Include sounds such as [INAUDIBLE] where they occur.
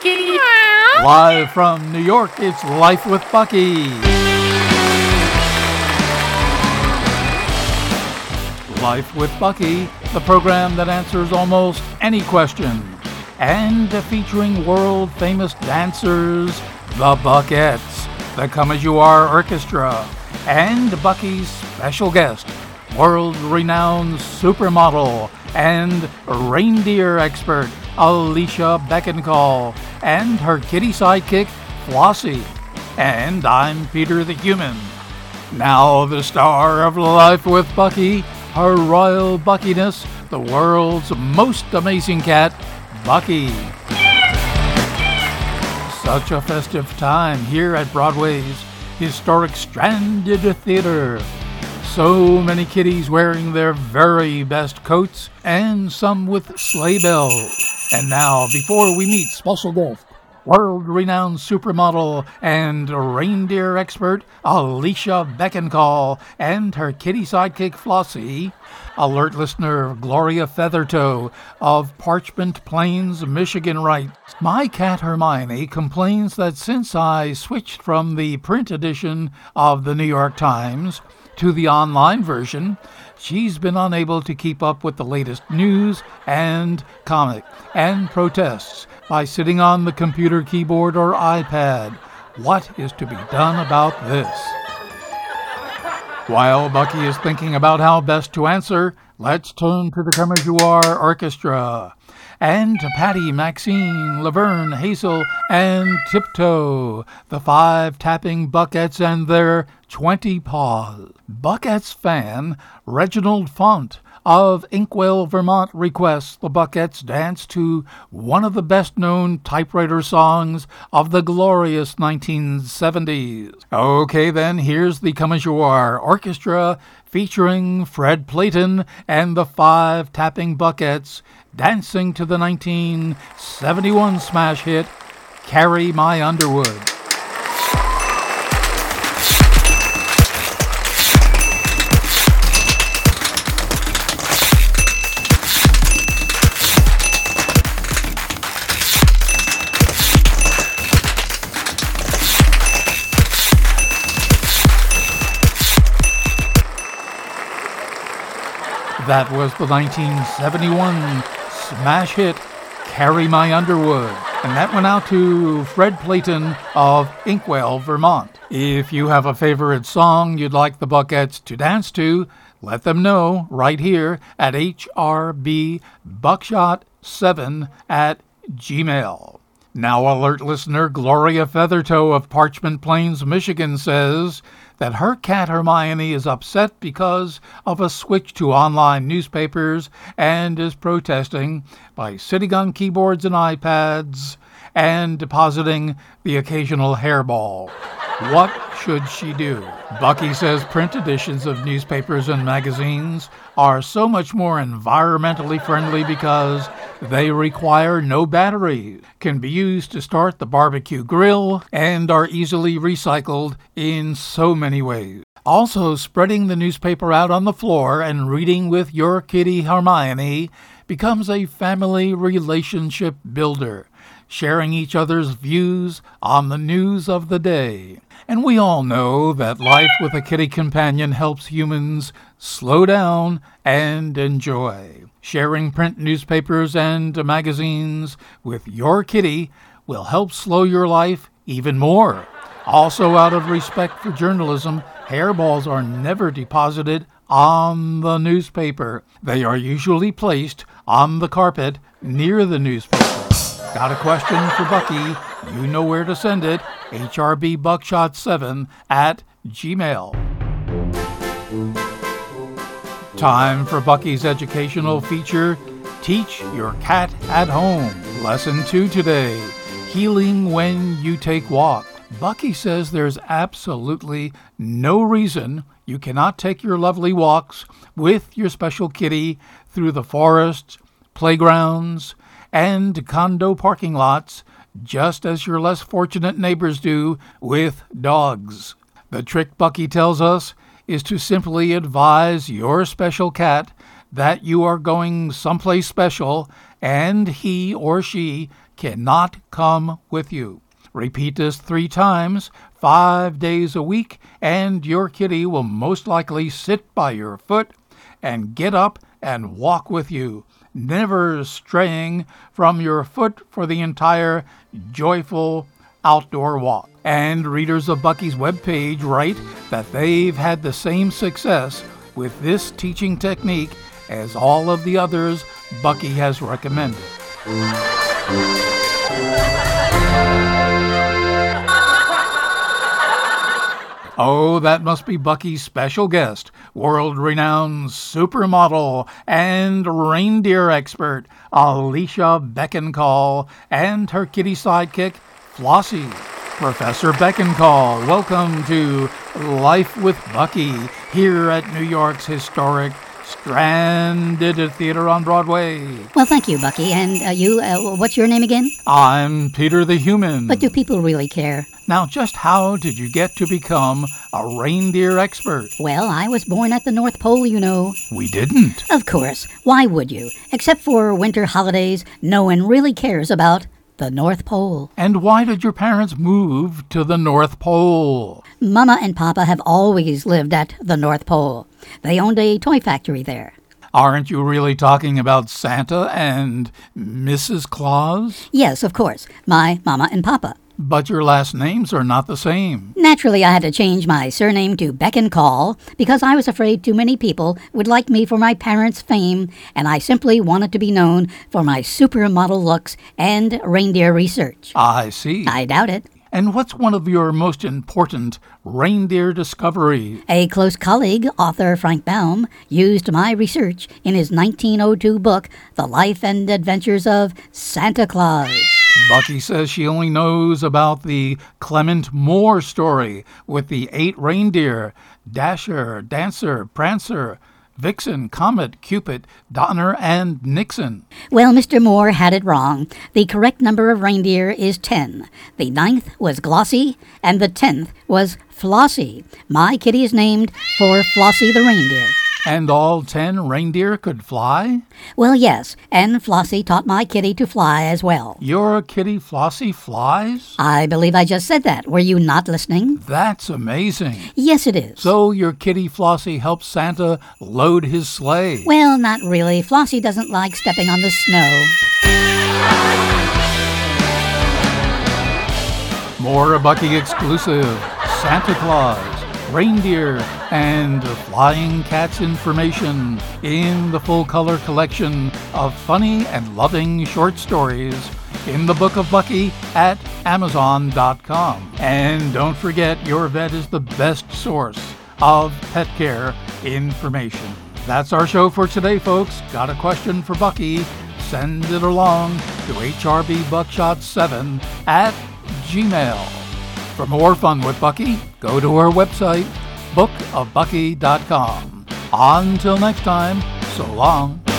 kitty. Live from New York, it's Life with Bucky. Life with Bucky, the program that answers almost any question, and featuring world famous dancers, the Buckettes, the Come As You Are Orchestra, and Bucky's special guest, world renowned supermodel and reindeer expert Alicia Beckandcall, and her kitty sidekick Flossie. And I'm Peter the Human. Now, the star of Life with Bucky, her royal Buckiness, the world's most amazing cat, Bucky. Such a festive time here at Broadway's historic Stranded Theater. So many kitties wearing their very best coats, and some with sleigh bells. And now, before we meet special guest, world renowned supermodel and reindeer expert Alicia Beckandcall and her kitty sidekick Flossie, alert listener Gloria Feathertoe of Parchment Plains, Michigan writes My cat Hermione complains that since I switched from the print edition of the New York Times to the online version, she's been unable to keep up with the latest news and comic and protests by sitting on the computer keyboard or iPad. What is to be done about this? While Bucky is thinking about how best to answer, let's turn to the Come As You Are Orchestra and to Patty, Maxine, Laverne, Hazel, and Tiptoe, the five tapping Buckettes and their 20 paws. Buckettes fan Reginald Font of Inkwell, Vermont requests the Buckettes dance to one of the best known typewriter songs of the glorious 1970s. Okay, then, here's the Come As You Are Orchestra featuring Fred Playton and the five tapping Buckettes dancing to the 1971 smash hit Carry My Underwood. That was the 1971 smash hit Carry My Underwood. And that went out to Fred Playton of Inkwell, Vermont. If you have a favorite song you'd like the Buckettes to dance to, let them know right here at hrbbuckshot7 at gmail. Now, alert listener Gloria Feathertoe of Parchment Plains, Michigan says that her cat Hermione is upset because of a switch to online newspapers and is protesting by sitting on keyboards and iPads and depositing the occasional hairball. What should she do? Bucky says print editions of newspapers and magazines are so much more environmentally friendly because they require no batteries, can be used to start the barbecue grill, and are easily recycled in so many ways. Also, spreading the newspaper out on the floor and reading with your kitty Hermione becomes a family relationship builder, sharing each other's views on the news of the day. And we all know that life with a kitty companion helps humans slow down and enjoy. Sharing print newspapers and magazines with your kitty will help slow your life even more. Also, out of respect for journalism, hairballs are never deposited on the newspaper. They are usually placed on the carpet near the newspaper. Got a question for Bucky? You know where to send it. HRBBuckshot7 at gmail. Time for Bucky's educational feature Teach Your Cat at Home. Lesson 2 today Healing When You Take Walk. Bucky says there's absolutely no reason you cannot take your lovely walks with your special kitty through the forests, playgrounds, and condo parking lots, just as your less fortunate neighbors do with dogs. The trick Bucky tells us is to simply advise your special cat that you are going someplace special and he or she cannot come with you. Repeat this three times, five days a week, and your kitty will most likely sit by your foot and get up and walk with you, never straying from your foot for the entire joyful outdoor walk. And readers of Bucky's webpage write that they've had the same success with this teaching technique as all of the others Bucky has recommended. [LAUGHS] Oh, that must be Bucky's special guest, world renowned supermodel and reindeer expert, Alicia Beckandcall, and her kitty sidekick, Flossie. Professor Beckandcall, welcome to Life with Bucky here at New York's historic Stranded at Theater on Broadway. Well, thank you, Bucky. And uh, you, uh, what's your name again? I'm Peter the Human. But do people really care? Now, just how did you get to become a reindeer expert? Well, I was born at the North Pole, you know. We didn't. Of course. Why would you? Except for winter holidays, no one really cares about the North Pole. And why did your parents move to the North Pole? Mama and Papa have always lived at the North Pole. They owned a toy factory there. Aren't you really talking about Santa and Mrs. Claus? Yes, of course. My Mama and Papa. But your last names are not the same. Naturally, I had to change my surname to Beckandcall because I was afraid too many people would like me for my parents' fame, and I simply wanted to be known for my supermodel looks and reindeer research. I see. I doubt it. And what's one of your most important reindeer discoveries? A close colleague, author Frank Baum, used my research in his 1902 book, The Life and Adventures of Santa Claus. Bucky says she only knows about the Clement Moore story with the eight reindeer Dasher, Dancer, Prancer, Vixen, Comet, Cupid, Donner, and Nixon. Well, Mr. Moore had it wrong. The correct number of reindeer is ten. The ninth was Glossy, and the tenth was Flossie. My kitty is named for Flossie the reindeer. And all ten reindeer could fly? Well, yes, and Flossie taught my kitty to fly as well. Your kitty Flossie flies? I believe I just said that. Were you not listening? That's amazing. Yes, it is. So your kitty Flossie helps Santa load his sleigh? Well, not really. Flossie doesn't like stepping on the snow. More a Bucky exclusive Santa Claus reindeer, and flying cats information in the full color collection of funny and loving short stories in the Book of Bucky at Amazon.com. And don't forget, your vet is the best source of pet care information. That's our show for today, folks. Got a question for Bucky? Send it along to hrbbuckshot7 at gmail. For more fun with Bucky, go to our website, bookofbucky.com. Until next time, so long.